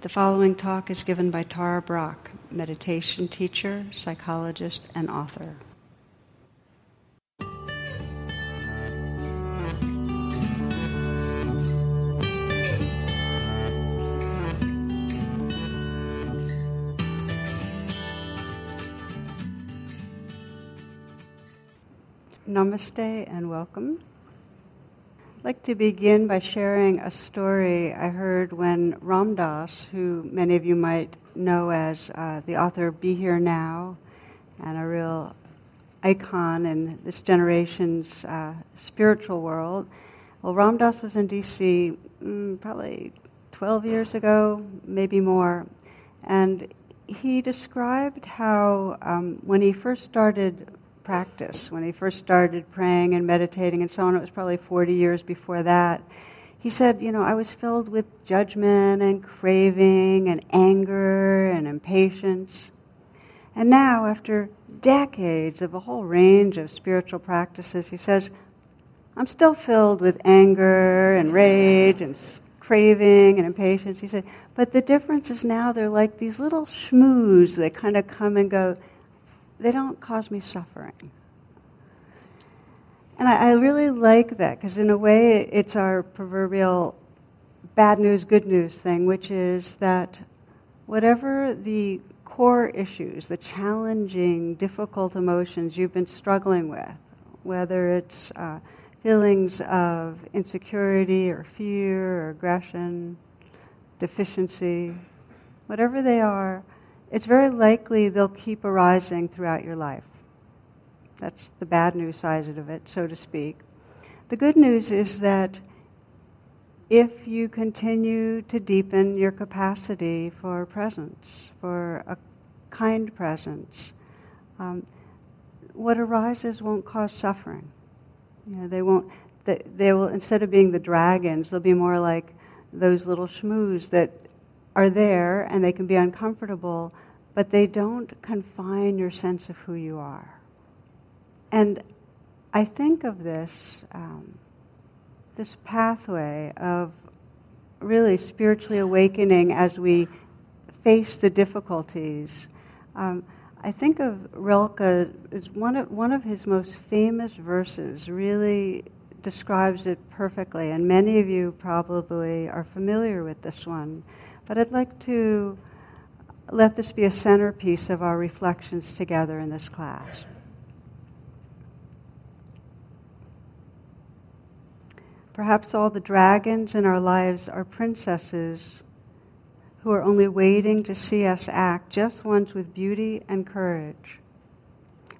The following talk is given by Tara Brach, meditation teacher, psychologist, and author. Namaste and welcome. I'd like to begin by sharing a story I heard when Ram Dass, who many of you might know as uh, the author Be Here Now and a real icon in this generation's uh, spiritual world. Well, Ram Dass was in DC mm, probably 12 years ago, maybe more, and he described how um, when he first started practice. When he first started praying and meditating and so on, it was probably 40 years before that. He said, You know, I was filled with judgment and craving and anger and impatience. And now, after decades of a whole range of spiritual practices, he says, I'm still filled with anger and rage and craving and impatience. He said, but the difference is now they're like these little schmoos that kind of come and go they don't cause me suffering. And I, I really like that because, in a way, it's our proverbial bad news, good news thing, which is that whatever the core issues, the challenging, difficult emotions you've been struggling with, whether it's uh, feelings of insecurity or fear or aggression, deficiency, whatever they are, it's very likely they'll keep arising throughout your life. That's the bad news side of it, so to speak. The good news is that if you continue to deepen your capacity for presence, for a kind presence, um, what arises won't cause suffering. You know, they won't. They, they will instead of being the dragons, they'll be more like those little schmoos that are there and they can be uncomfortable, but they don't confine your sense of who you are. And I think of this, um, this pathway of really spiritually awakening as we face the difficulties. Um, I think of Rilke as one of one of his most famous verses. Really describes it perfectly, and many of you probably are familiar with this one. But I'd like to let this be a centerpiece of our reflections together in this class. Perhaps all the dragons in our lives are princesses who are only waiting to see us act, just ones with beauty and courage.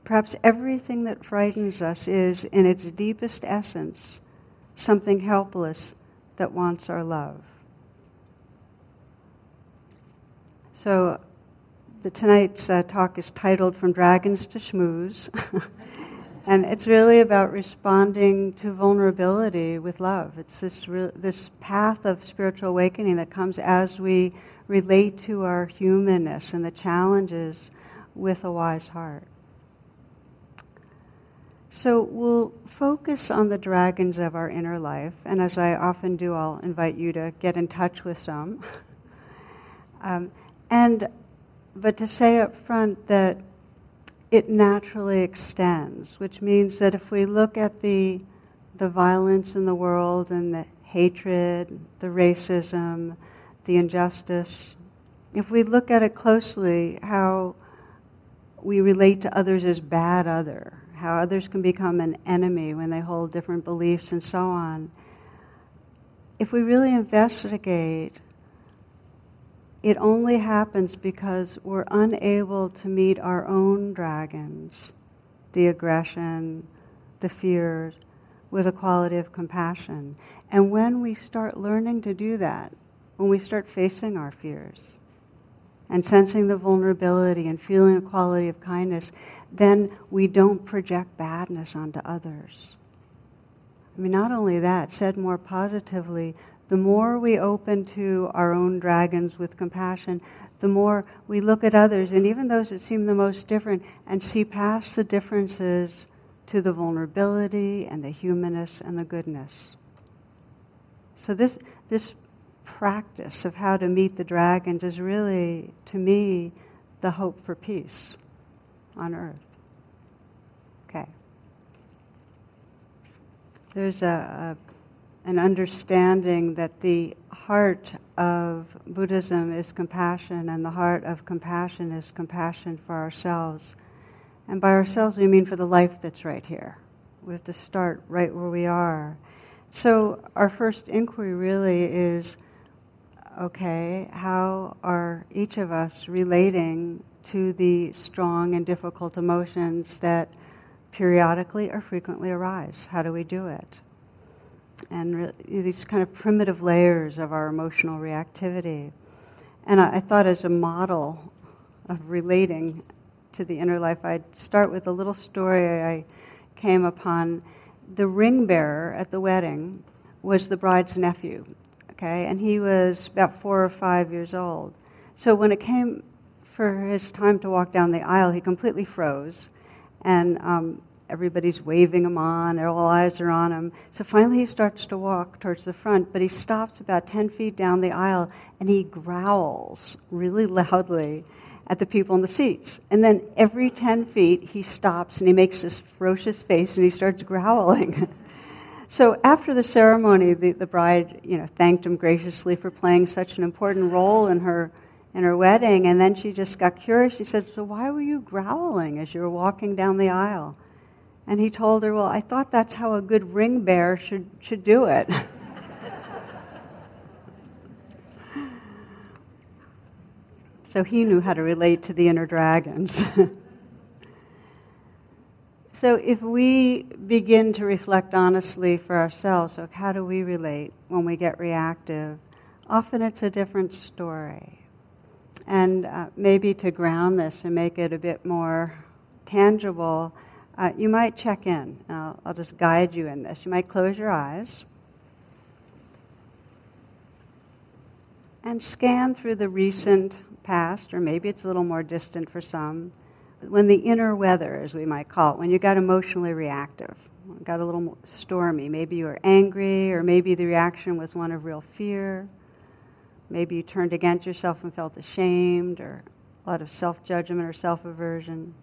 Perhaps everything that frightens us is, in its deepest essence, something helpless that wants our love. So, the, tonight's uh, talk is titled From Dragons to Schmoos. and it's really about responding to vulnerability with love. It's this, re- this path of spiritual awakening that comes as we relate to our humanness and the challenges with a wise heart. So we'll focus on the dragons of our inner life, and as I often do, I'll invite you to get in touch with some. um, and, but to say up front that it naturally extends, which means that if we look at the, the violence in the world and the hatred, the racism, the injustice, if we look at it closely, how we relate to others as bad other, how others can become an enemy when they hold different beliefs and so on. If we really investigate it only happens because we're unable to meet our own dragons, the aggression, the fears, with a quality of compassion. And when we start learning to do that, when we start facing our fears and sensing the vulnerability and feeling a quality of kindness, then we don't project badness onto others. I mean, not only that, said more positively, the more we open to our own dragons with compassion, the more we look at others, and even those that seem the most different, and see past the differences to the vulnerability and the humanness and the goodness. So this this practice of how to meet the dragons is really, to me, the hope for peace on earth. Okay. There's a, a, an understanding that the heart of Buddhism is compassion, and the heart of compassion is compassion for ourselves. And by ourselves, we mean for the life that's right here. We have to start right where we are. So, our first inquiry really is okay, how are each of us relating to the strong and difficult emotions that periodically or frequently arise? How do we do it? And re- these kind of primitive layers of our emotional reactivity. And I, I thought, as a model of relating to the inner life, I'd start with a little story I came upon. The ring bearer at the wedding was the bride's nephew okay, and he was about four or five years old. So when it came for his time to walk down the aisle, he completely froze, and um, everybody's waving him on, all eyes are on him. So finally he starts to walk towards the front, but he stops about 10 feet down the aisle and he growls really loudly at the people in the seats. And then every 10 feet he stops and he makes this ferocious face and he starts growling. So after the ceremony, the, the bride, you know, thanked him graciously for playing such an important role in her in her wedding, and then she just got curious. She said, "So why were you growling as you were walking down the aisle?" And he told her, "Well, I thought that's how a good ring bearer should should do it." so he knew how to relate to the inner dragons. So if we begin to reflect honestly for ourselves, so how do we relate when we get reactive? Often it's a different story. And uh, maybe to ground this and make it a bit more tangible, uh, you might check in. I'll, I'll just guide you in this. You might close your eyes and scan through the recent past, or maybe it's a little more distant for some when the inner weather, as we might call it, when you got emotionally reactive, got a little stormy. Maybe you were angry, or maybe the reaction was one of real fear. Maybe you turned against yourself and felt ashamed, or a lot of self judgment or self aversion.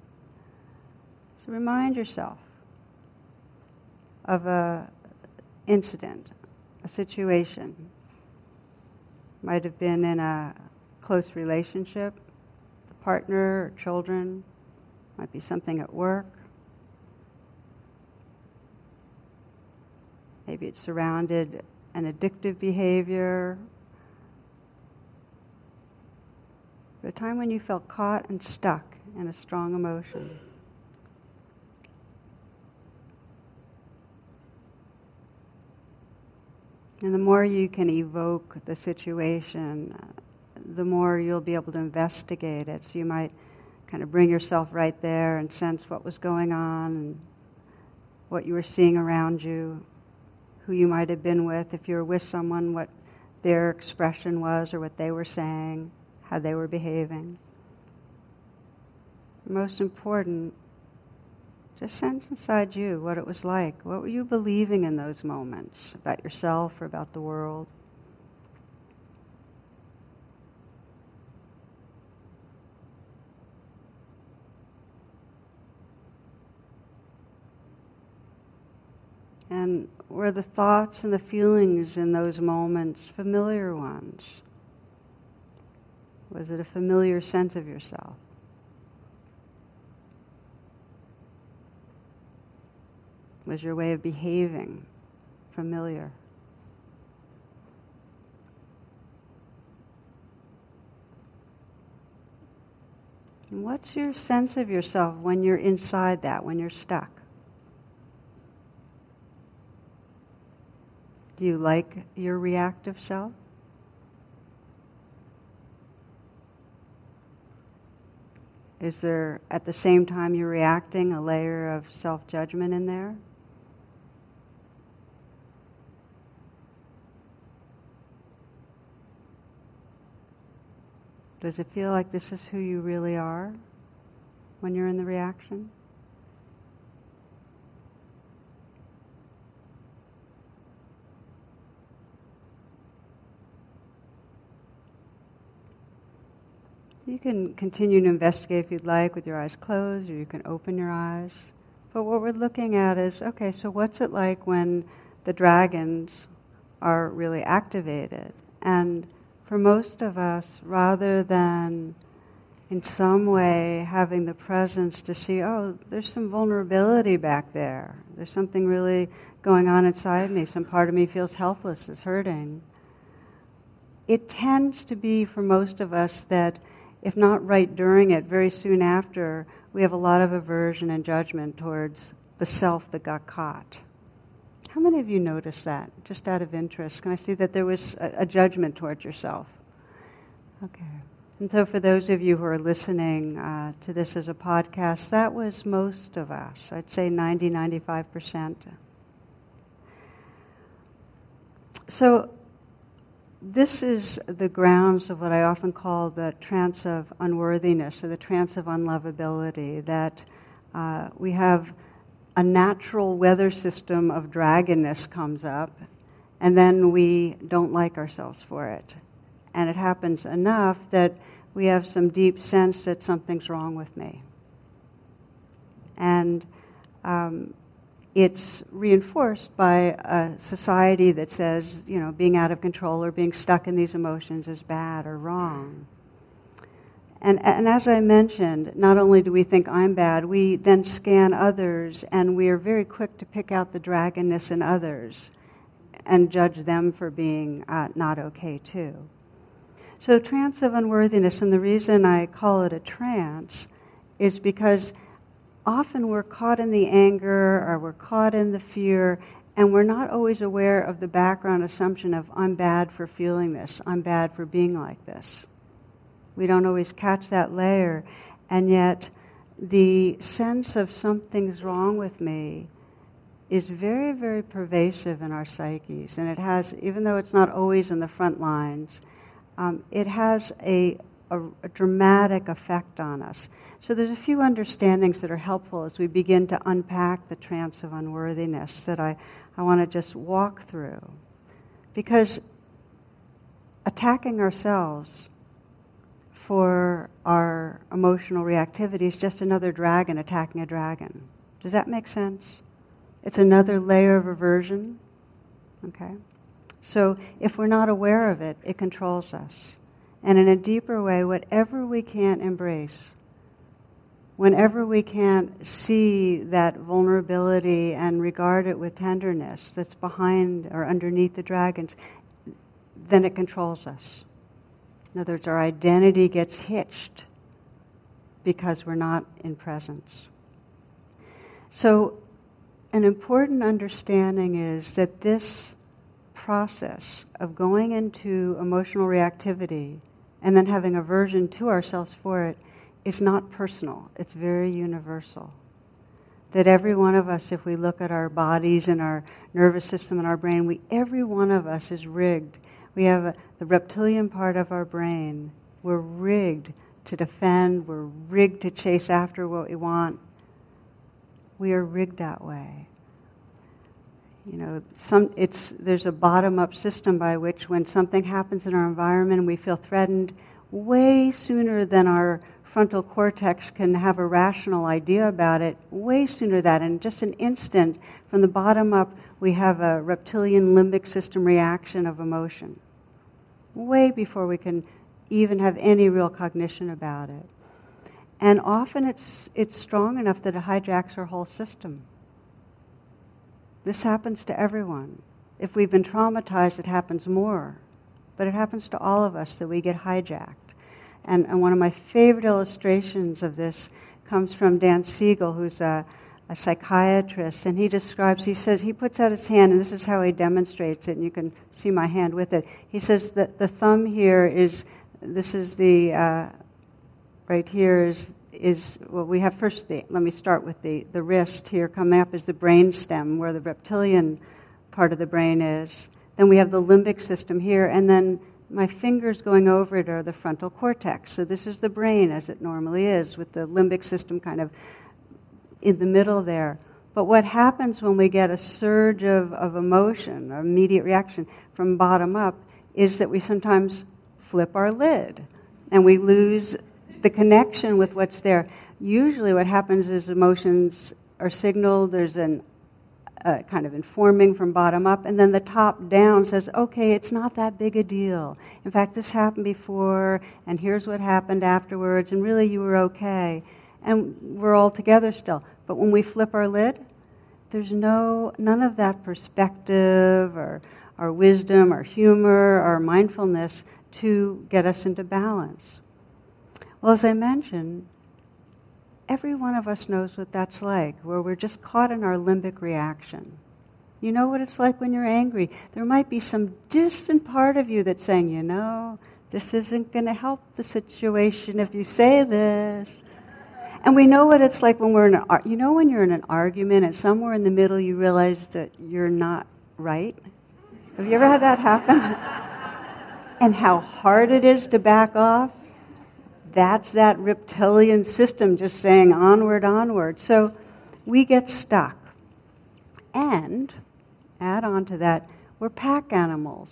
So remind yourself of a incident, a situation. Might have been in a close relationship, a partner or children, might be something at work. Maybe it surrounded an addictive behavior. The time when you felt caught and stuck in a strong emotion. And the more you can evoke the situation, the more you'll be able to investigate it. So you might kind of bring yourself right there and sense what was going on and what you were seeing around you, who you might have been with, if you were with someone, what their expression was or what they were saying, how they were behaving. Most important, just sense inside you what it was like. What were you believing in those moments about yourself or about the world? And were the thoughts and the feelings in those moments familiar ones? Was it a familiar sense of yourself? Was your way of behaving familiar? What's your sense of yourself when you're inside that, when you're stuck? Do you like your reactive self? Is there, at the same time you're reacting, a layer of self judgment in there? Does it feel like this is who you really are when you're in the reaction? You can continue to investigate if you'd like with your eyes closed, or you can open your eyes. But what we're looking at is okay, so what's it like when the dragons are really activated? And for most of us, rather than in some way having the presence to see, oh, there's some vulnerability back there. There's something really going on inside me. Some part of me feels helpless, is hurting. It tends to be for most of us that, if not right during it, very soon after, we have a lot of aversion and judgment towards the self that got caught. How many of you noticed that, just out of interest? Can I see that there was a, a judgment towards yourself? Okay. And so, for those of you who are listening uh, to this as a podcast, that was most of us. I'd say 90, 95%. So, this is the grounds of what I often call the trance of unworthiness or the trance of unlovability, that uh, we have a natural weather system of dragonness comes up, and then we don't like ourselves for it and it happens enough that we have some deep sense that something's wrong with me. And um, it's reinforced by a society that says, you know, being out of control or being stuck in these emotions is bad or wrong. And, and as I mentioned, not only do we think I'm bad, we then scan others and we are very quick to pick out the dragonness in others and judge them for being uh, not okay too. So, trance of unworthiness, and the reason I call it a trance is because often we're caught in the anger or we're caught in the fear, and we're not always aware of the background assumption of, I'm bad for feeling this, I'm bad for being like this. We don't always catch that layer, and yet the sense of something's wrong with me is very, very pervasive in our psyches. And it has, even though it's not always in the front lines, um, it has a, a, a, dramatic effect on us. So there's a few understandings that are helpful as we begin to unpack the trance of unworthiness that I, I want to just walk through. Because attacking ourselves for our emotional reactivity is just another dragon attacking a dragon. Does that make sense? It's another layer of aversion. Okay? So if we're not aware of it, it controls us. And in a deeper way, whatever we can't embrace, whenever we can't see that vulnerability and regard it with tenderness that's behind or underneath the dragons, then it controls us. In other words, our identity gets hitched because we're not in presence. So, an important understanding is that this process of going into emotional reactivity and then having aversion to ourselves for it is not personal, it's very universal. That every one of us, if we look at our bodies and our nervous system and our brain, we, every one of us is rigged. We have the reptilian part of our brain. We're rigged to defend, we're rigged to chase after what we want. We are rigged that way you know, some, it's, there's a bottom-up system by which when something happens in our environment and we feel threatened, way sooner than our frontal cortex can have a rational idea about it, way sooner than that in just an instant, from the bottom up, we have a reptilian limbic system reaction of emotion. Way before we can even have any real cognition about it. And often it's, it's strong enough that it hijacks our whole system. This happens to everyone. If we've been traumatized, it happens more. But it happens to all of us that we get hijacked. And, and one of my favorite illustrations of this comes from Dan Siegel, who's a, a psychiatrist, and he describes, he says, he puts out his hand, and this is how he demonstrates it, and you can see my hand with it. He says that the thumb here is, this is the, uh, right here is is well, we have first the, let me start with the, the wrist here. Coming up is the brain stem, where the reptilian part of the brain is. Then we have the limbic system here, and then my fingers going over it are the frontal cortex. So this is the brain as it normally is, with the limbic system kind of in the middle there. But what happens when we get a surge of, of emotion, or immediate reaction from bottom up, is that we sometimes flip our lid and we lose the connection with what's there. Usually, what happens is emotions are signaled. There's an uh, kind of informing from bottom up, and then the top down says, okay, it's not that big a deal. In fact, this happened before, and here's what happened afterwards, and really you were okay. And we're all together still. But when we flip our lid, there's no none of that perspective or our wisdom, our humor, our mindfulness to get us into balance. Well, as I mentioned, every one of us knows what that's like, where we're just caught in our limbic reaction. You know what it's like when you're angry. There might be some distant part of you that's saying, you know, this isn't going to help the situation if you say this. And we know what it's like when we're in an, you know, when you're in an argument and somewhere in the middle you realize that you're not right. Have you ever had that happen? and how hard it is to back off that's that reptilian system just saying onward, onward. So we get stuck. And add on to that, we're pack animals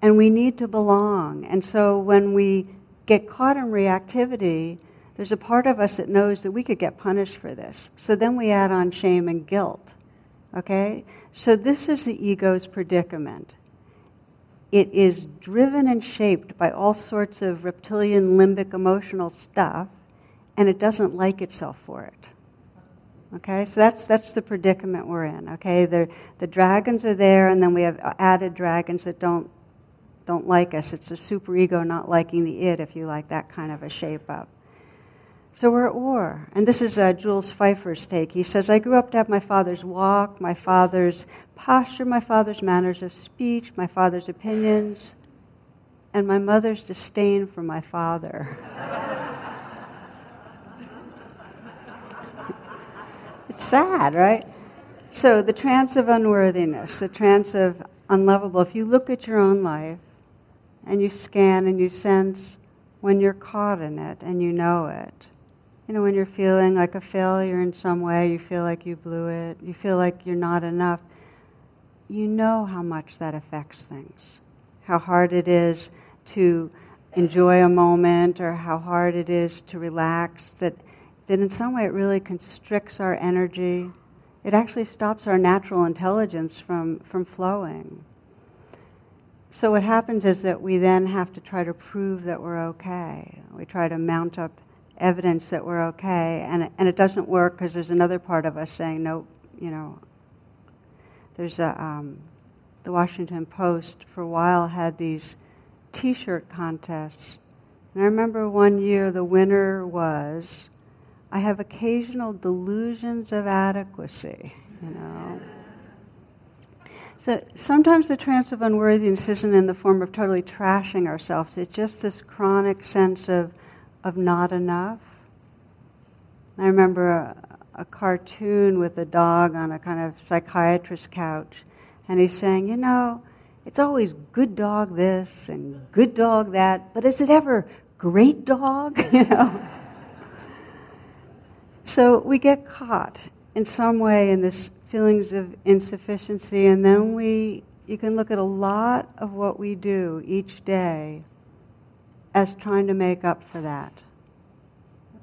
and we need to belong. And so when we get caught in reactivity, there's a part of us that knows that we could get punished for this. So then we add on shame and guilt. Okay? So this is the ego's predicament it is driven and shaped by all sorts of reptilian limbic emotional stuff, and it doesn't like itself for it. Okay, so that's that's the predicament we're in. Okay, the the dragons are there, and then we have added dragons that don't don't like us. It's the superego not liking the id, if you like that kind of a shape up. So we're at war. And this is uh, Jules Feiffer's take. He says, I grew up to have my father's walk, my father's posture, my father's manners of speech, my father's opinions, and my mother's disdain for my father. it's sad, right? So the trance of unworthiness, the trance of unlovable, if you look at your own life and you scan and you sense when you're caught in it and you know it, you know, when you're feeling like a failure in some way, you feel like you blew it, you feel like you're not enough, you know how much that affects things. How hard it is to enjoy a moment or how hard it is to relax, that, that in some way it really constricts our energy. It actually stops our natural intelligence from, from flowing. So what happens is that we then have to try to prove that we're okay. We try to mount up evidence that we're okay, and it, and it doesn't work because there's another part of us saying, no, you know. There's a um, the Washington Post for a while had these T-shirt contests, and I remember one year the winner was, "I have occasional delusions of adequacy," you know. So sometimes the trance of unworthiness isn't in the form of totally trashing ourselves. It's just this chronic sense of of not enough. I remember a, a cartoon with a dog on a kind of psychiatrist couch, and he's saying, you know, it's always good dog this and good dog that, but is it ever great dog? you know. So we get caught in some way in this feelings of insufficiency, and then we you can look at a lot of what we do each day as trying to make up for that.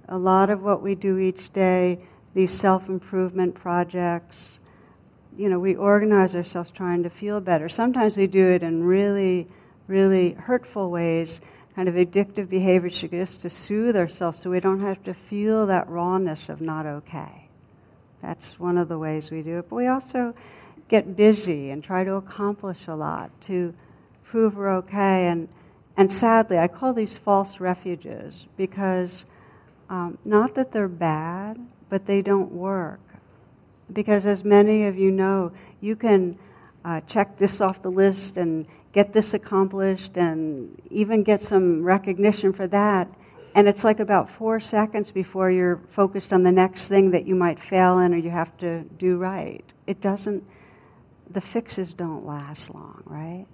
A lot of what we do each day, these self improvement projects, you know, we organize ourselves trying to feel better. Sometimes we do it in really, really hurtful ways, kind of addictive behaviors just to soothe ourselves so we don't have to feel that rawness of not okay. That's one of the ways we do it. But we also get busy and try to accomplish a lot to prove we're okay. And and sadly, I call these false refuges because um, not that they're bad, but they don't work. Because as many of you know, you can uh, check this off the list and get this accomplished and even get some recognition for that. And it's like about four seconds before you're focused on the next thing that you might fail in or you have to do right. It doesn't, the fixes don't last long, right?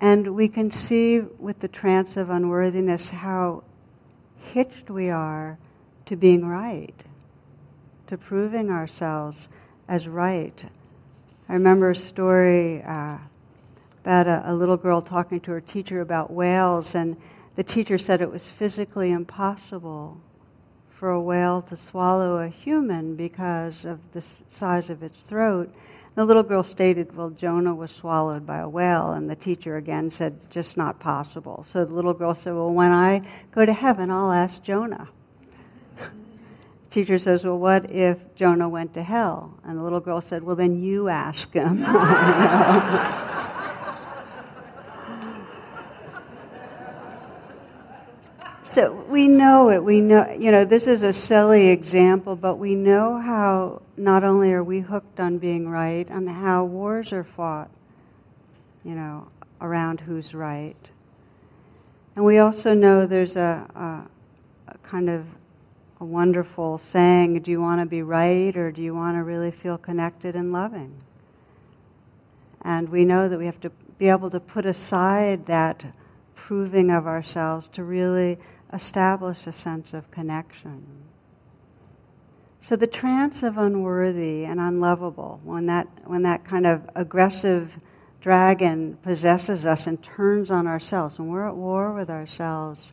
And we can see with the trance of unworthiness how hitched we are to being right, to proving ourselves as right. I remember a story uh, about a, a, little girl talking to her teacher about whales, and the teacher said it was physically impossible for a whale to swallow a human because of the size of its throat. The little girl stated, Well, Jonah was swallowed by a whale. And the teacher again said, Just not possible. So the little girl said, Well, when I go to heaven, I'll ask Jonah. teacher says, Well, what if Jonah went to hell? And the little girl said, Well, then you ask him. so we know it. We know, you know, this is a silly example, but we know how not only are we hooked on being right, on how wars are fought, you know, around who's right. And we also know there's a, a, a kind of a wonderful saying do you want to be right or do you want to really feel connected and loving? And we know that we have to be able to put aside that proving of ourselves to really establish a sense of connection. So the trance of unworthy and unlovable, when that, when that kind of aggressive dragon possesses us and turns on ourselves, when we're at war with ourselves,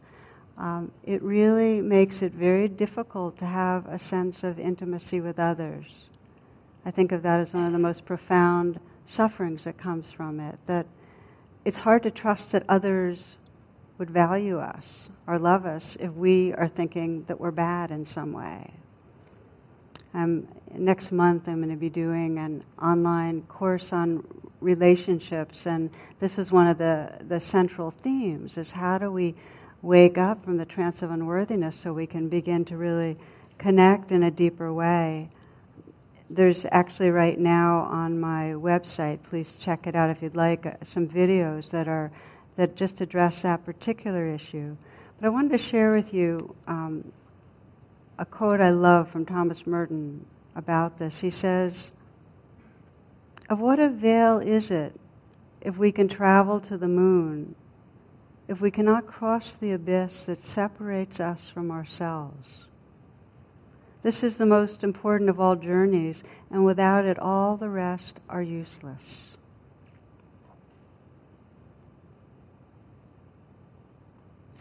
um, it really makes it very difficult to have a sense of intimacy with others. I think of that as one of the most profound sufferings that comes from it. That it's hard to trust that others would value us or love us if we are thinking that we're bad in some way. Um, next month, I'm going to be doing an online course on relationships, and this is one of the, the central themes: is how do we wake up from the trance of unworthiness so we can begin to really connect in a deeper way. There's actually right now on my website, please check it out if you'd like, uh, some videos that are that just address that particular issue. But I wanted to share with you um, a quote I love from Thomas Merton about this. He says, Of what avail is it if we can travel to the moon, if we cannot cross the abyss that separates us from ourselves? This is the most important of all journeys, and without it, all the rest are useless.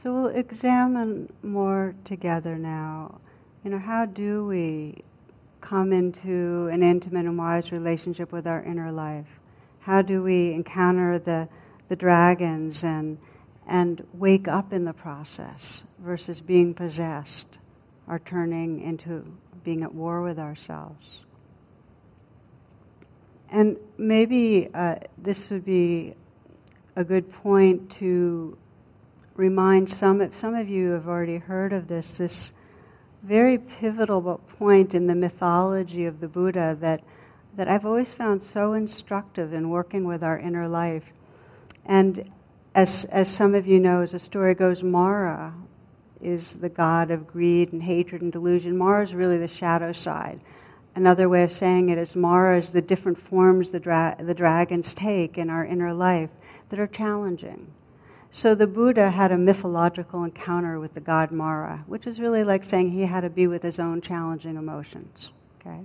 So we'll examine more together now. You know, how do we come into an intimate and wise relationship with our inner life? How do we encounter the, the dragons and, and wake up in the process versus being possessed or turning into being at war with ourselves? And maybe uh, this would be a good point to remind some, some of you have already heard of this, this very pivotal point in the mythology of the Buddha that, that I've always found so instructive in working with our inner life. And as, as some of you know, as the story goes, Mara is the god of greed and hatred and delusion. Mara is really the shadow side. Another way of saying it is Mara is the different forms the, dra- the dragons take in our inner life that are challenging so the Buddha had a mythological encounter with the god Mara, which is really like saying he had to be with his own challenging emotions. Okay?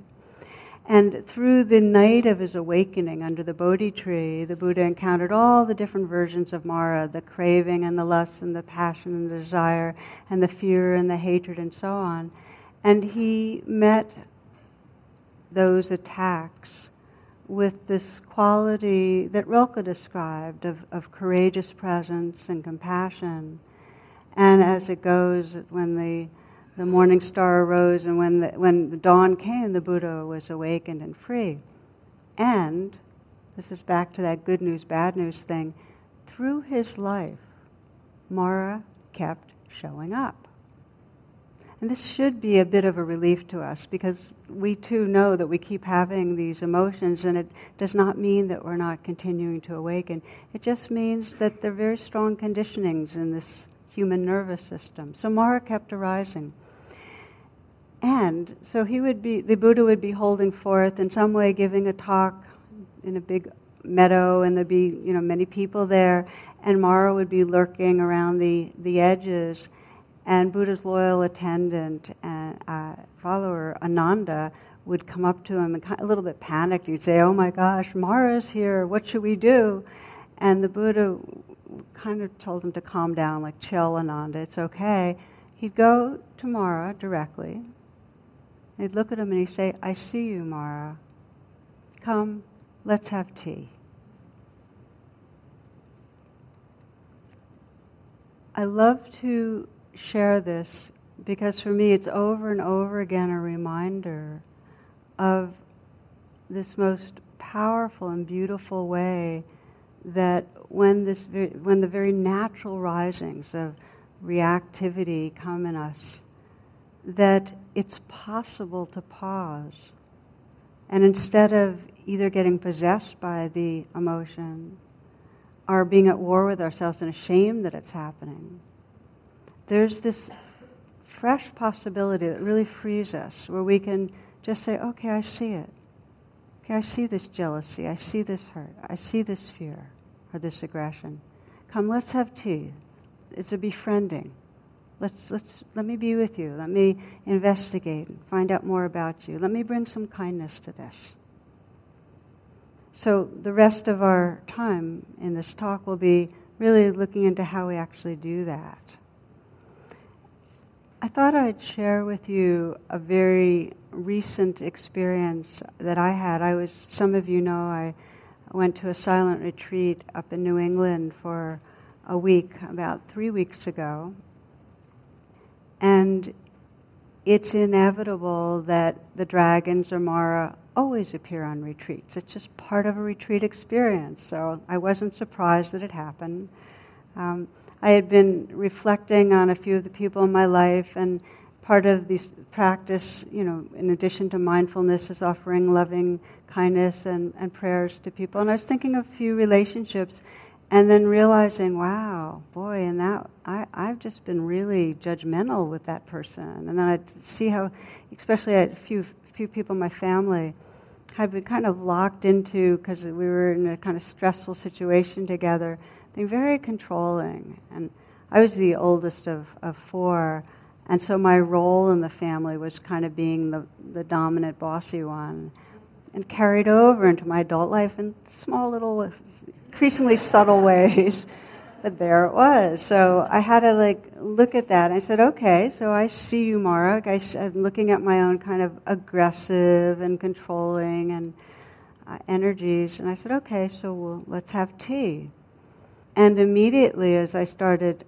And through the night of his awakening under the Bodhi tree, the Buddha encountered all the different versions of Mara the craving and the lust and the passion and the desire and the fear and the hatred and so on. And he met those attacks with this quality that Rilke described of, of courageous presence and compassion. And as it goes, when the, the morning star arose and when the, when the dawn came, the Buddha was awakened and free. And, this is back to that good news, bad news thing, through his life, Mara kept showing up. And this should be a bit of a relief to us because we too know that we keep having these emotions, and it does not mean that we're not continuing to awaken. It just means that there are very strong conditionings in this human nervous system. So Mara kept arising. And so he would be, the Buddha would be holding forth in some way, giving a talk in a big meadow, and there'd be, you know, many people there, and Mara would be lurking around the, the edges and Buddha's loyal attendant and uh, follower, Ananda, would come up to him and kind of, a little bit panicked. He'd say, Oh my gosh, Mara's here. What should we do? And the Buddha kind of told him to calm down, like chill, Ananda, it's okay. He'd go to Mara directly. He'd look at him and he'd say, I see you, Mara. Come, let's have tea. I love to share this because for me it's over and over again a reminder of this most powerful and beautiful way that when this when the very natural risings of reactivity come in us that it's possible to pause. And instead of either getting possessed by the emotion or being at war with ourselves and ashamed that it's happening there's this fresh possibility that really frees us where we can just say okay i see it Okay, I see this jealousy. I see this hurt. I see this fear or this aggression. Come, let's have tea. It's a befriending. Let's, let's, let me be with you. Let me investigate and find out more about you. Let me bring some kindness to this. So, the rest of our time in this talk will be really looking into how we actually do that. I thought I'd share with you a very recent experience that I had. I was, some of you know, I went to a silent retreat up in New England for a week, about three weeks ago. And it's inevitable that the dragons or Mara always appear on retreats. It's just part of a retreat experience. So I wasn't surprised that it happened. Um, I had been reflecting on a few of the people in my life, and part of this practice, you know, in addition to mindfulness, is offering loving kindness and, and prayers to people. And I was thinking of a few relationships, and then realizing, wow, boy, and that I, I've just been really judgmental with that person. And then I'd see how, especially a few few people in my family, had been kind of locked into because we were in a kind of stressful situation together being very controlling. And I was the oldest of, of four, and so my role in the family was kind of being the, the dominant, bossy one, and carried over into my adult life in small little, increasingly subtle ways. But there it was. So I had to like look at that. I said, okay, so I see you, Mara. I, am looking at my own kind of aggressive and controlling and uh, energies. And I said, okay, so we'll, let's have tea. And immediately, as I started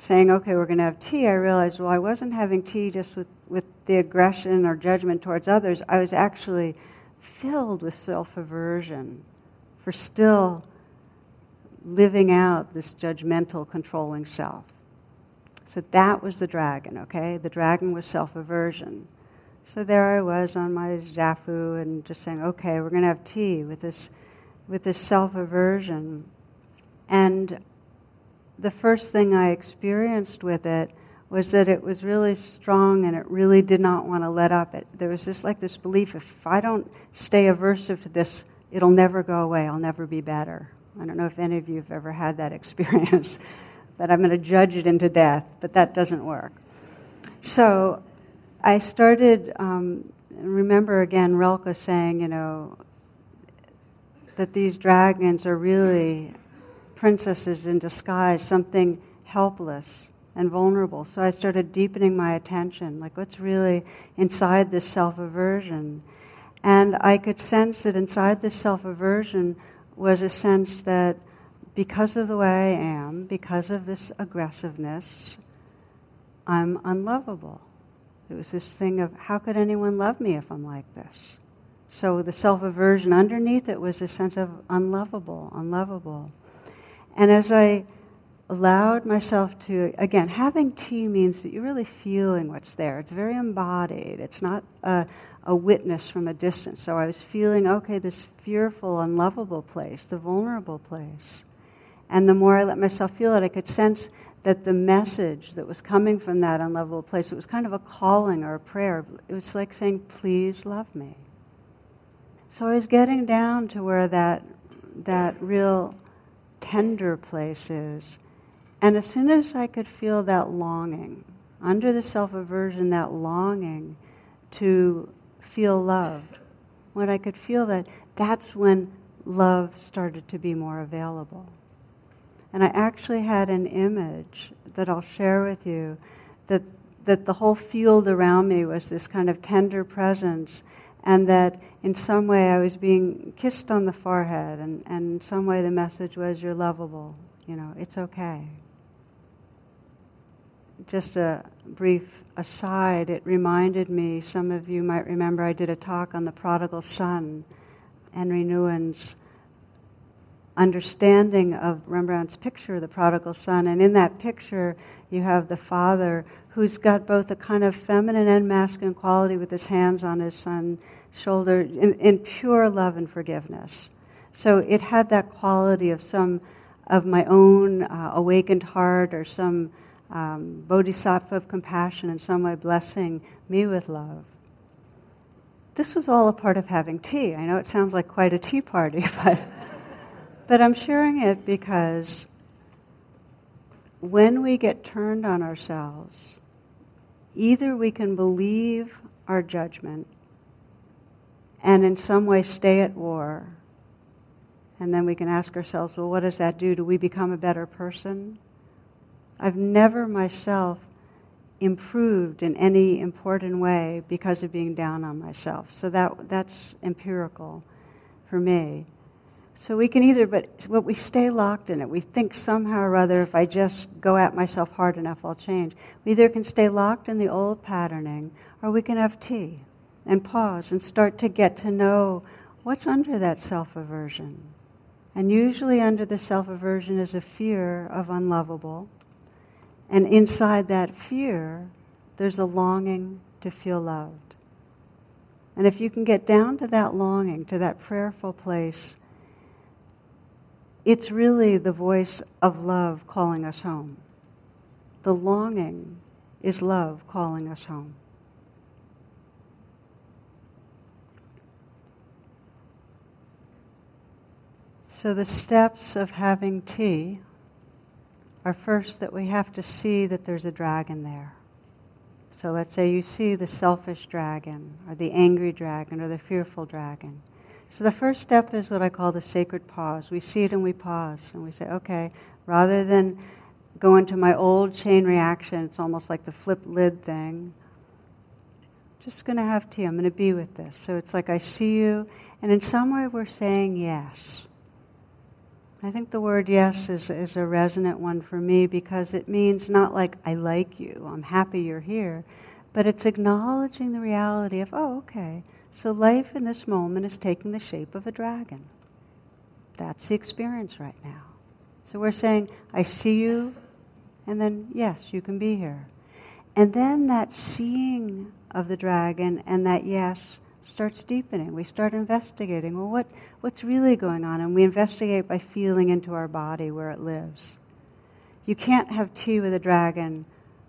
saying, okay, we're going to have tea, I realized, well, I wasn't having tea just with, with the aggression or judgment towards others. I was actually filled with self aversion for still living out this judgmental, controlling self. So that was the dragon, okay? The dragon was self aversion. So there I was on my zafu and just saying, okay, we're going to have tea with this, with this self aversion. And the first thing I experienced with it was that it was really strong and it really did not want to let up. It, there was just like this belief if I don't stay aversive to this, it'll never go away, I'll never be better. I don't know if any of you have ever had that experience, that I'm going to judge it into death, but that doesn't work. So I started, um, remember again Rilke saying, you know, that these dragons are really princesses in disguise, something helpless and vulnerable. So I started deepening my attention, like what's really inside this self aversion. And I could sense that inside this self aversion was a sense that because of the way I am, because of this aggressiveness, I'm unlovable. It was this thing of how could anyone love me if I'm like this? So the self aversion underneath it was a sense of unlovable, unlovable. And as I allowed myself to, again, having tea means that you're really feeling what's there. It's very embodied. It's not a, a witness from a distance. So I was feeling, okay, this fearful, unlovable place, the vulnerable place. And the more I let myself feel it, I could sense that the message that was coming from that unlovable place, it was kind of a calling or a prayer. It was like saying, please love me. So I was getting down to where that, that real tender places. And as soon as I could feel that longing, under the self aversion, that longing to feel loved, when I could feel that, that's when love started to be more available. And I actually had an image that I'll share with you that, that the whole field around me was this kind of tender presence, and that in some way I was being kissed on the forehead, and, and in some way the message was, You're lovable, you know, it's okay. Just a brief aside, it reminded me, some of you might remember, I did a talk on the prodigal son, Henri Nouwen's understanding of Rembrandt's picture, of the prodigal son. And in that picture, you have the father who's got both a kind of feminine and masculine quality with his hands on his son's shoulder in, in pure love and forgiveness. So it had that quality of some of my own uh, awakened heart or some um, bodhisattva of compassion in some way blessing me with love. This was all a part of having tea. I know it sounds like quite a tea party, but but I'm sharing it because when we get turned on ourselves, either we can believe our judgment and in some way stay at war, and then we can ask ourselves, well, what does that do? Do we become a better person? I've never myself improved in any important way because of being down on myself. So that that's empirical for me. So we can either, but what we stay locked in it. We think somehow or other, if I just go at myself hard enough, I'll change. We either can stay locked in the old patterning, or we can have tea and pause and start to get to know what's under that self aversion. And usually, under the self aversion is a fear of unlovable. And inside that fear, there's a longing to feel loved. And if you can get down to that longing, to that prayerful place, it's really the voice of love calling us home. The longing is love calling us home. So the steps of having tea are first that we have to see that there's a dragon there. So let's say you see the selfish dragon, or the angry dragon, or the fearful dragon. So the first step is what I call the sacred pause. We see it and we pause and we say, okay, rather than go into my old chain reaction, it's almost like the flip lid thing. Just going to have tea. I'm going to be with this. So it's like I see you, and in some way we're saying yes. I think the word yes is, is a resonant one for me because it means not like I like you, I'm happy you're here, but it's acknowledging the reality of, oh, okay, so life in this moment is taking the shape of a dragon. That's the experience right now. So we're saying, I see you, and then, yes, you can be here. And then that seeing of the dragon and that yes starts deepening. We start investigating, well, what, what's really going on? And we investigate by feeling into our body where it lives. You can't have tea with a dragon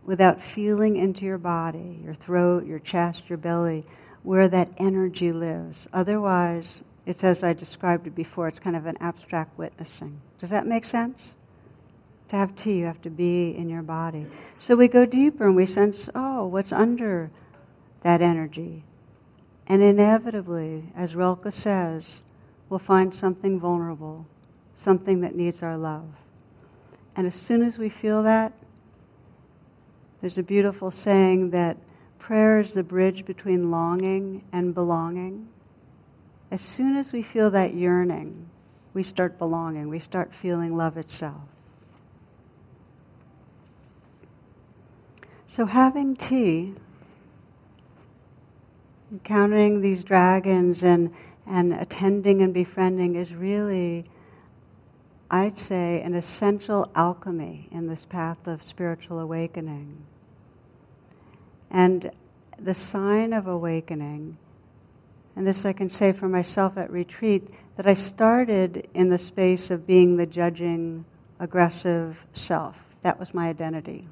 without feeling into your body, your throat, your chest, your belly, where that energy lives. Otherwise, it's as I described it before, it's kind of an abstract witnessing. Does that make sense? To have tea, you have to be in your body. So we go deeper and we sense, oh, what's under that energy? And inevitably, as Rilke says, we'll find something vulnerable, something that needs our love. And as soon as we feel that, there's a beautiful saying that Prayer is the bridge between longing and belonging. As soon as we feel that yearning, we start belonging, we start feeling love itself. So, having tea, encountering these dragons and, and attending and befriending is really, I'd say, an essential alchemy in this path of spiritual awakening. And the sign of awakening, and this I can say for myself at retreat, that I started in the space of being the judging, aggressive self. That was my identity.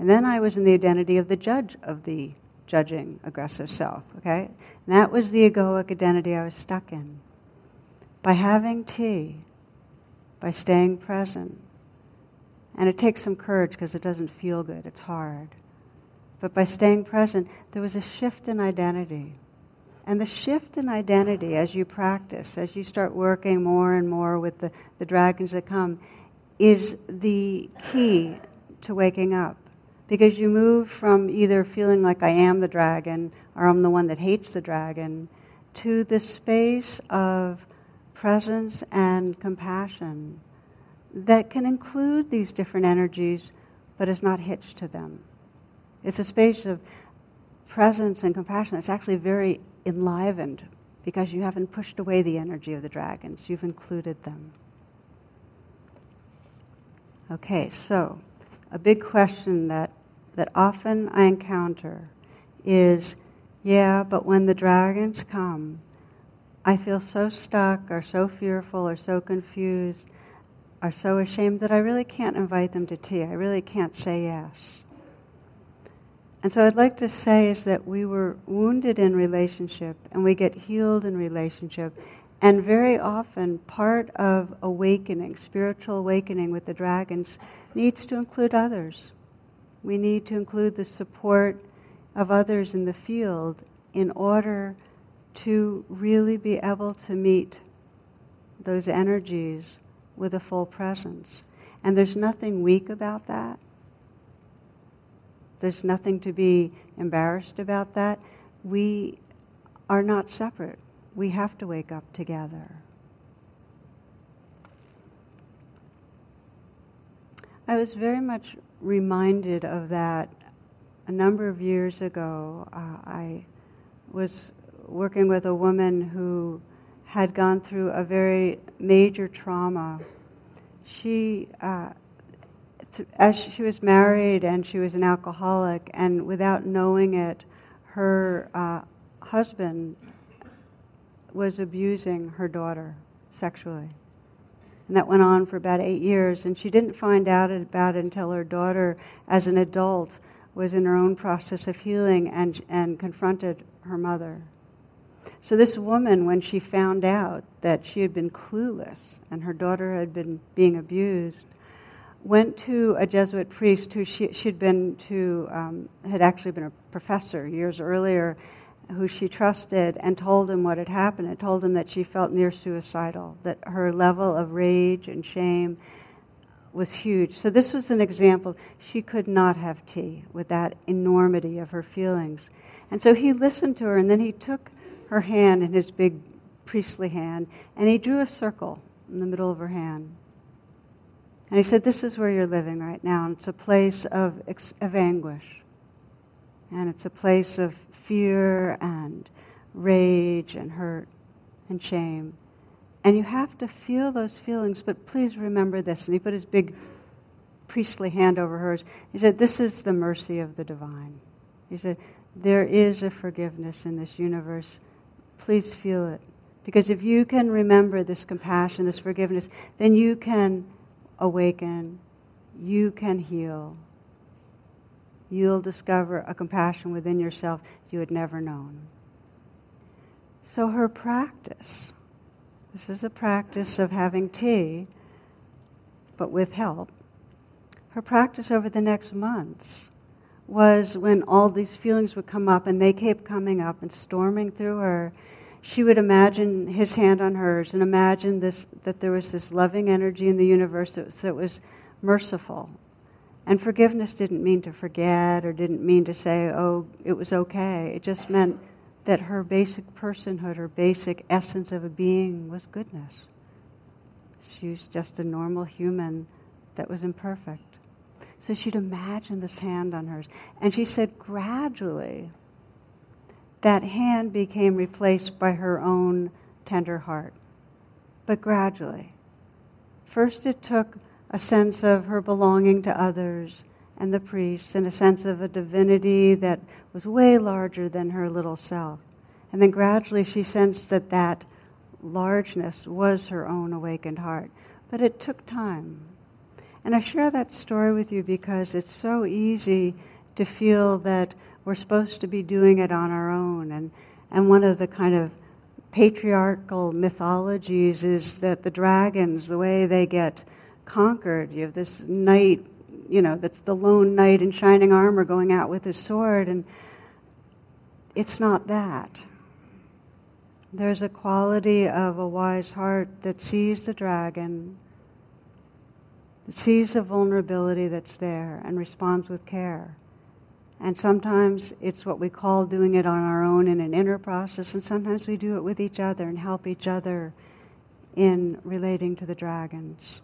And then I was in the identity of the judge of the judging, aggressive self, okay? And that was the egoic identity I was stuck in. By having tea, by staying present, and it takes some courage because it doesn't feel good, it's hard. But by staying present, there was a shift in identity. And the shift in identity as you practice, as you start working more and more with the, the dragons that come, is the key to waking up. Because you move from either feeling like I am the dragon or I'm the one that hates the dragon to the space of presence and compassion that can include these different energies but is not hitched to them. It's a space of presence and compassion that's actually very enlivened because you haven't pushed away the energy of the dragons, you've included them. Okay, so a big question that, that often I encounter is yeah, but when the dragons come, I feel so stuck or so fearful or so confused or so ashamed that I really can't invite them to tea. I really can't say yes. And so I'd like to say is that we were wounded in relationship and we get healed in relationship. And very often, part of awakening, spiritual awakening with the dragons, needs to include others. We need to include the support of others in the field in order to really be able to meet those energies with a full presence. And there's nothing weak about that. There's nothing to be embarrassed about that. We are not separate. We have to wake up together. I was very much reminded of that a number of years ago. Uh, I was working with a woman who had gone through a very major trauma. She uh, as she was married and she was an alcoholic, and without knowing it, her uh, husband was abusing her daughter sexually. And that went on for about eight years, and she didn't find out about it until her daughter, as an adult, was in her own process of healing and, and confronted her mother. So, this woman, when she found out that she had been clueless and her daughter had been being abused, went to a Jesuit priest who she, she'd been to, um, had actually been a professor years earlier, who she trusted, and told him what had happened. And told him that she felt near suicidal, that her level of rage and shame was huge. So this was an example. She could not have tea with that enormity of her feelings. And so he listened to her, and then he took her hand in his big priestly hand, and he drew a circle in the middle of her hand. And he said, This is where you're living right now. And it's a place of, of anguish. And it's a place of fear and rage and hurt and shame. And you have to feel those feelings, but please remember this. And he put his big priestly hand over hers. He said, This is the mercy of the divine. He said, There is a forgiveness in this universe. Please feel it. Because if you can remember this compassion, this forgiveness, then you can awaken, you can heal. You'll discover a compassion within yourself you had never known. So, her practice this is a practice of having tea, but with help. Her practice over the next months was when all these feelings would come up, and they kept coming up and storming through her she would imagine his hand on hers and imagine this, that there was this loving energy in the universe that that was merciful. And forgiveness didn't mean to forget or didn't mean to say, oh, it was okay. It just meant that her basic personhood, her basic essence of a being was goodness. She was just a normal human that was imperfect. So she'd imagine this hand on hers. And she said, gradually, that hand became replaced by her own tender heart. But gradually. First, it took a sense of her belonging to others and the priests, and a sense of a divinity that was way larger than her little self. And then gradually she sensed that that largeness was her own awakened heart. But it took time. And I share that story with you because it's so easy to feel that we're supposed to be doing it on our own. And, and one of the kind of patriarchal mythologies is that the dragons, the way they get conquered, you have this knight, you know, that's the lone knight in shining armor going out with his sword, and it's not that. There's a quality of a wise heart that sees the dragon that sees the vulnerability that's there and responds with care. And sometimes it's what we call doing it on our own in an inner process, and sometimes we do it with each other and help each other in relating to the dragons.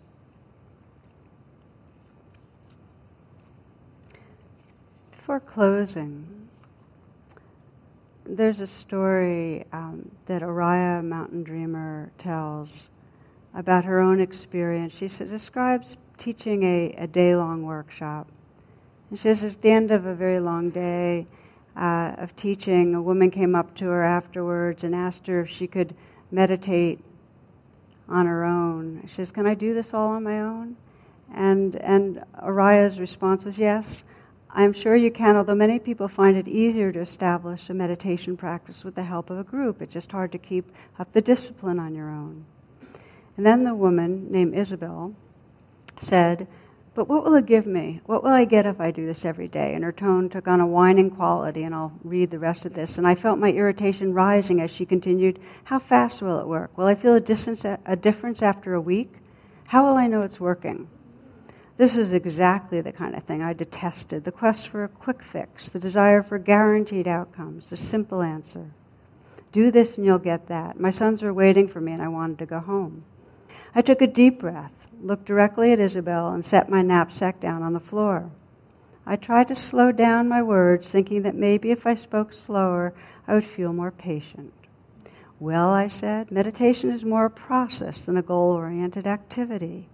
For closing, there's a story um, that Oriah Mountain Dreamer tells about her own experience. She describes teaching a, a day long workshop. She says, at the end of a very long day uh, of teaching, a woman came up to her afterwards and asked her if she could meditate on her own. She says, Can I do this all on my own? And, and Oriah's response was, Yes, I'm sure you can, although many people find it easier to establish a meditation practice with the help of a group. It's just hard to keep up the discipline on your own. And then the woman named Isabel said, but what will it give me? What will I get if I do this every day? And her tone took on a whining quality, and I'll read the rest of this. And I felt my irritation rising as she continued, How fast will it work? Will I feel a, distance, a difference after a week? How will I know it's working? This is exactly the kind of thing I detested the quest for a quick fix, the desire for guaranteed outcomes, the simple answer. Do this and you'll get that. My sons were waiting for me, and I wanted to go home. I took a deep breath looked directly at Isabel, and set my knapsack down on the floor. I tried to slow down my words, thinking that maybe if I spoke slower, I would feel more patient. Well, I said, meditation is more a process than a goal oriented activity.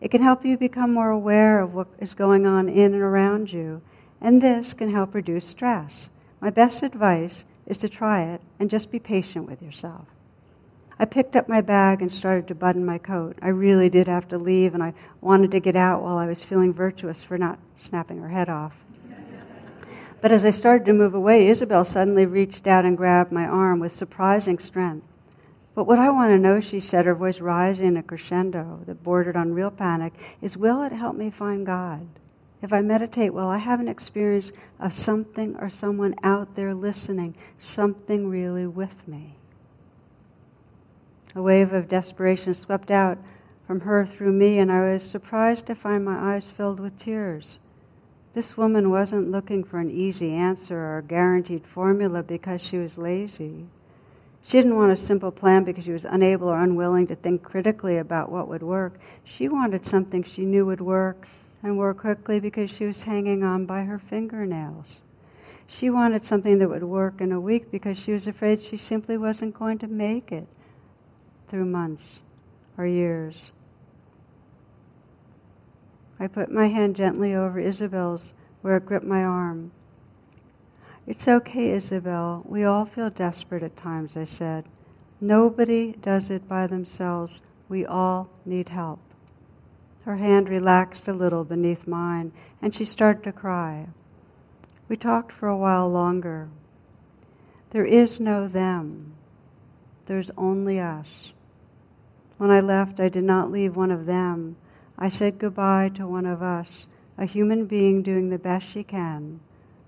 It can help you become more aware of what is going on in and around you, and this can help reduce stress. My best advice is to try it and just be patient with yourself. I picked up my bag and started to button my coat. I really did have to leave, and I wanted to get out while I was feeling virtuous for not snapping her head off. But as I started to move away, Isabel suddenly reached out and grabbed my arm with surprising strength. But what I want to know, she said, her voice rising in a crescendo that bordered on real panic, is will it help me find God? If I meditate well, I have an experience of something or someone out there listening, something really with me. A wave of desperation swept out from her through me, and I was surprised to find my eyes filled with tears. This woman wasn't looking for an easy answer or a guaranteed formula because she was lazy. She didn't want a simple plan because she was unable or unwilling to think critically about what would work. She wanted something she knew would work and work quickly because she was hanging on by her fingernails. She wanted something that would work in a week because she was afraid she simply wasn't going to make it through months or years. I put my hand gently over Isabel's where it gripped my arm. It's okay, Isabel. We all feel desperate at times, I said. Nobody does it by themselves. We all need help. Her hand relaxed a little beneath mine, and she started to cry. We talked for a while longer. There is no them. There's only us. When I left, I did not leave one of them. I said goodbye to one of us, a human being doing the best she can,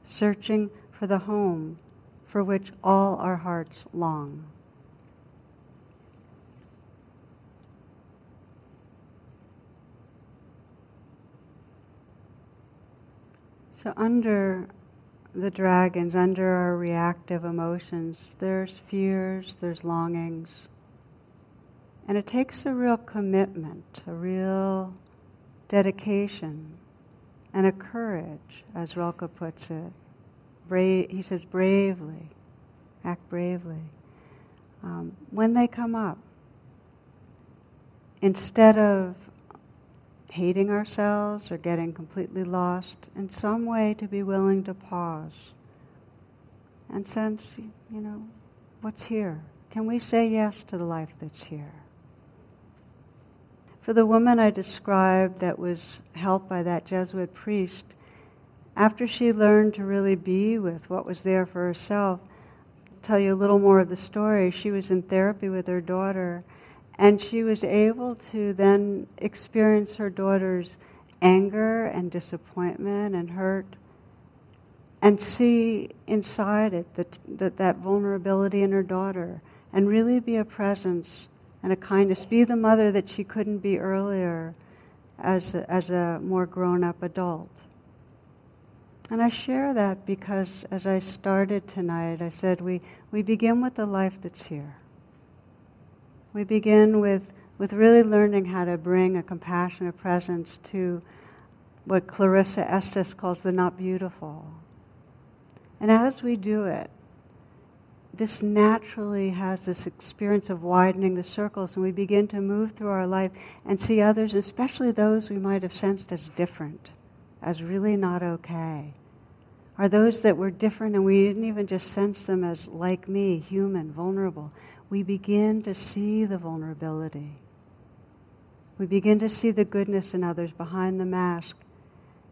searching for the home for which all our hearts long. So, under the dragons, under our reactive emotions, there's fears, there's longings, and it takes a real commitment, a real dedication, and a courage, as Rilke puts it. He says, bravely, act bravely. Um, when they come up, instead of hating ourselves or getting completely lost, in some way to be willing to pause and sense, you know, what's here? Can we say yes to the life that's here? For the woman I described that was helped by that Jesuit priest, after she learned to really be with what was there for herself, I'll tell you a little more of the story. She was in therapy with her daughter, and she was able to then experience her daughter's anger and disappointment and hurt and see inside it that, that, that vulnerability in her daughter and really be a presence and a kindness. Be the mother that she couldn't be earlier. as a, as a more grown up adult. And I share that because as I started tonight, I said we, we begin with the life that's here. We begin with, with really learning how to bring a compassionate presence to what Clarissa Estes calls the not beautiful. And as we do it, this naturally has this experience of widening the circles, and we begin to move through our life and see others, especially those we might have sensed as different, as really not okay. Are those that were different and we didn't even just sense them as like me, human, vulnerable. We begin to see the vulnerability. We begin to see the goodness in others behind the mask.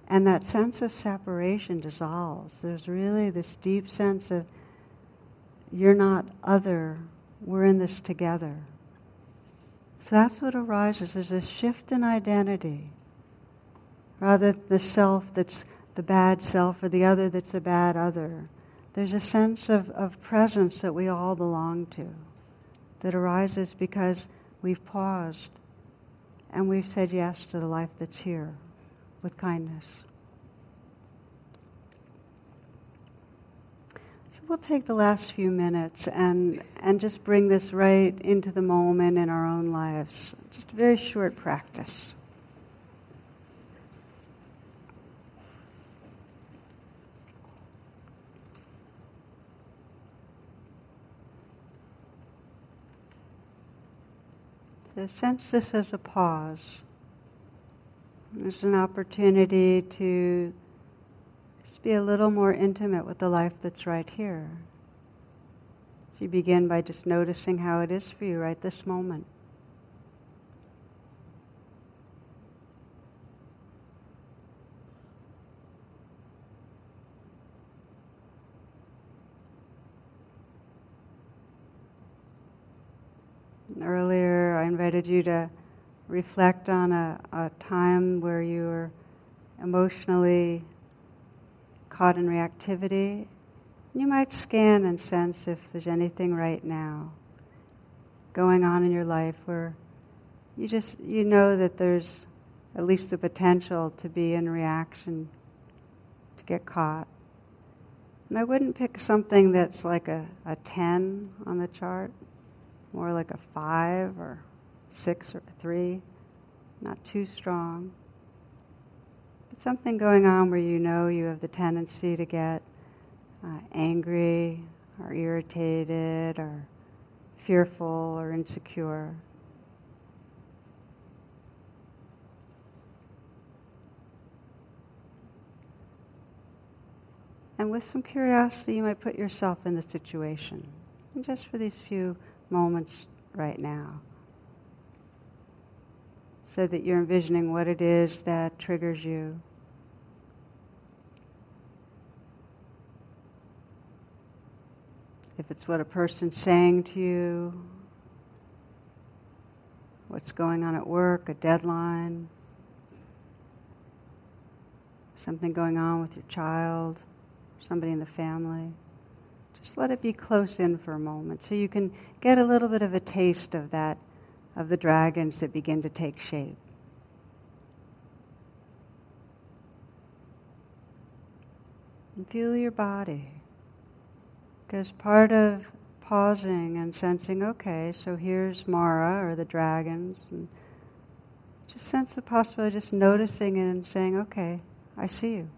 And that sense of separation dissolves. There's really this deep sense of you're not other, we're in this together. So that's what arises. There's a shift in identity. Rather the self that's the bad self or the other that's a bad other. There's a sense of, of presence that we all belong to that arises because we've paused and we've said yes to the life that's here with kindness. We'll take the last few minutes and, and just bring this right into the moment in our own lives. Just a very short practice. So sense this as a pause. There's an opportunity to be a little more intimate with the life that's right here. So you begin by just noticing how it is for you right this moment. Earlier, I invited you to reflect on a, a time where you were emotionally caught in reactivity. You might scan and sense if there's anything right now going on in your life where you just you know that there's at least the potential to be in reaction to get caught. And I wouldn't pick something that's like a, a 10 on the chart, more like a 5 or 6 or 3, not too strong something going on where you know you have the tendency to get uh, angry or irritated or fearful or insecure. And with some curiosity, you might put yourself in the situation, and just for these few moments right now so that you're envisioning what it is that triggers you. If it's what a person's saying to you, what's going on at work, a deadline, something going on with your child, somebody in the family. Just let it be close in for a moment so you can get a little bit of a taste of that of the dragons that begin to take shape. And feel your body. Because part of pausing and sensing, okay, so here's Mara or the dragons, and just sense the possibility, just noticing it and saying, okay, I see you.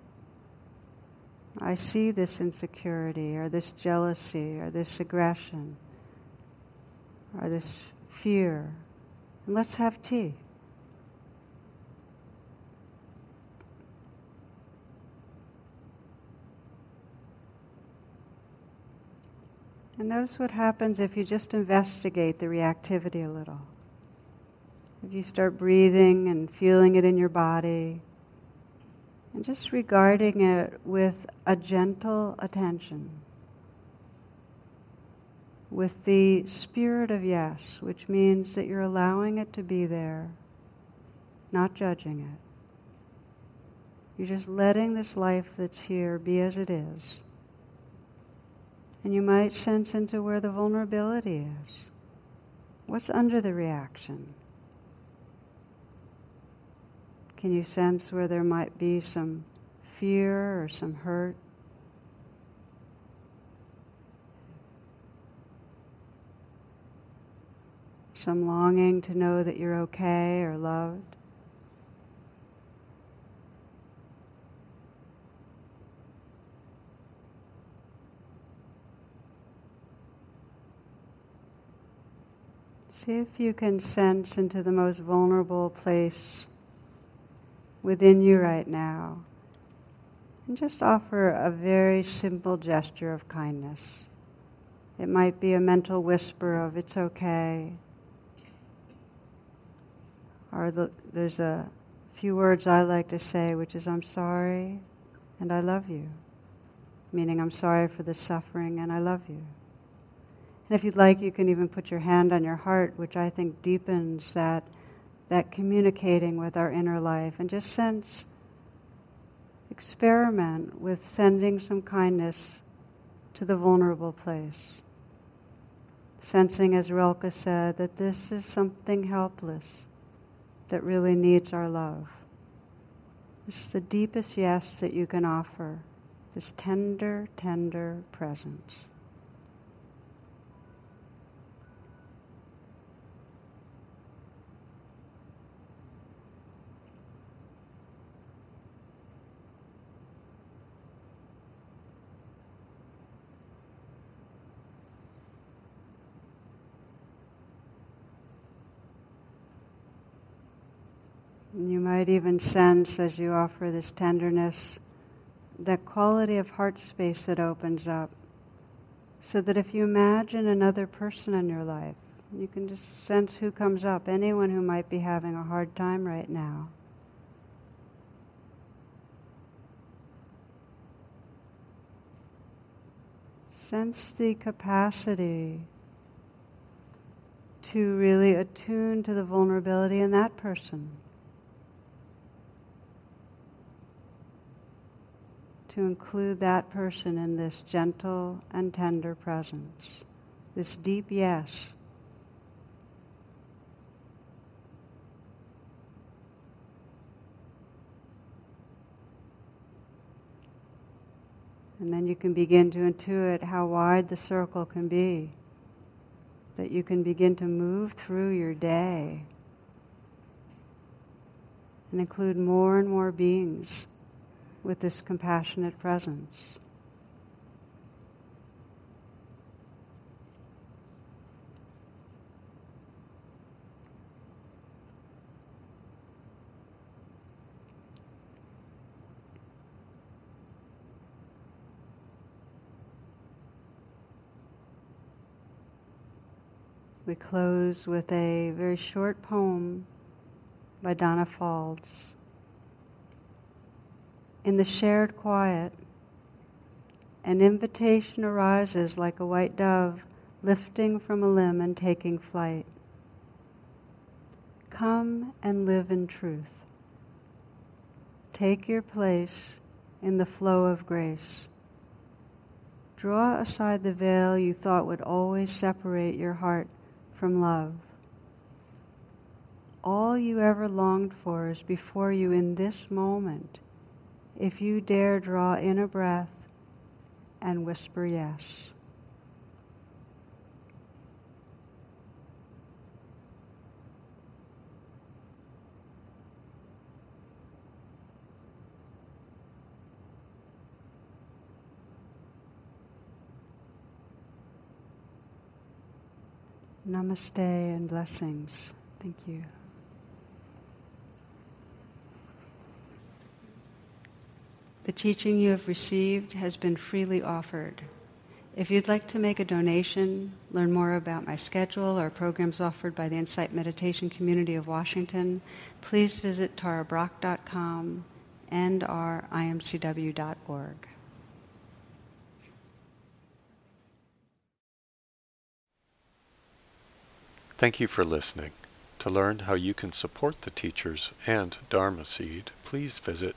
I see this insecurity or this jealousy or this aggression or this fear and let's have tea. And notice what happens if you just investigate the reactivity a little. If you start breathing and feeling it in your body, and just regarding it with a gentle attention with the spirit of yes, which means that you're allowing it to be there, not judging it. You're just letting this life that's here be as it is. And you might sense into where the vulnerability is. What's under the reaction? Can you sense where there might be some fear or some hurt? Some longing to know that you're okay or loved? See if you can sense into the most vulnerable place within you right now. And just offer a very simple gesture of kindness. It might be a mental whisper of, it's okay. Or the, there's a few words I like to say, which is, I'm sorry and I love you. Meaning, I'm sorry for the suffering and I love you. And if you'd like, you can even put your hand on your heart, which I think deepens that, that communicating with our inner life. And just sense, experiment with sending some kindness to the vulnerable place. Sensing, as Rilke said, that this is something helpless that really needs our love. This is the deepest yes that you can offer, this tender, tender presence. You might even sense as you offer this tenderness that quality of heart space that opens up. So that if you imagine another person in your life, you can just sense who comes up, anyone who might be having a hard time right now. Sense the capacity to really attune to the vulnerability in that person. To include that person in this gentle and tender presence, this deep yes. And then you can begin to intuit how wide the circle can be, that you can begin to move through your day and include more and more beings with this compassionate presence. We close with a very short poem by Donna Faulds in the shared quiet, an invitation arises like a white dove lifting from a limb and taking flight. Come and live in truth. Take your place in the flow of grace. Draw aside the veil you thought would always separate your heart from love. All you ever longed for is before you in this moment if you dare draw in a breath and whisper yes. Namaste and blessings. Thank you. The teaching you have received has been freely offered. If you'd like to make a donation, learn more about my schedule or programs offered by the Insight Meditation Community of Washington, please visit tarabrach.com and imcw.org. Thank you for listening. To learn how you can support the teachers and Dharma Seed, please visit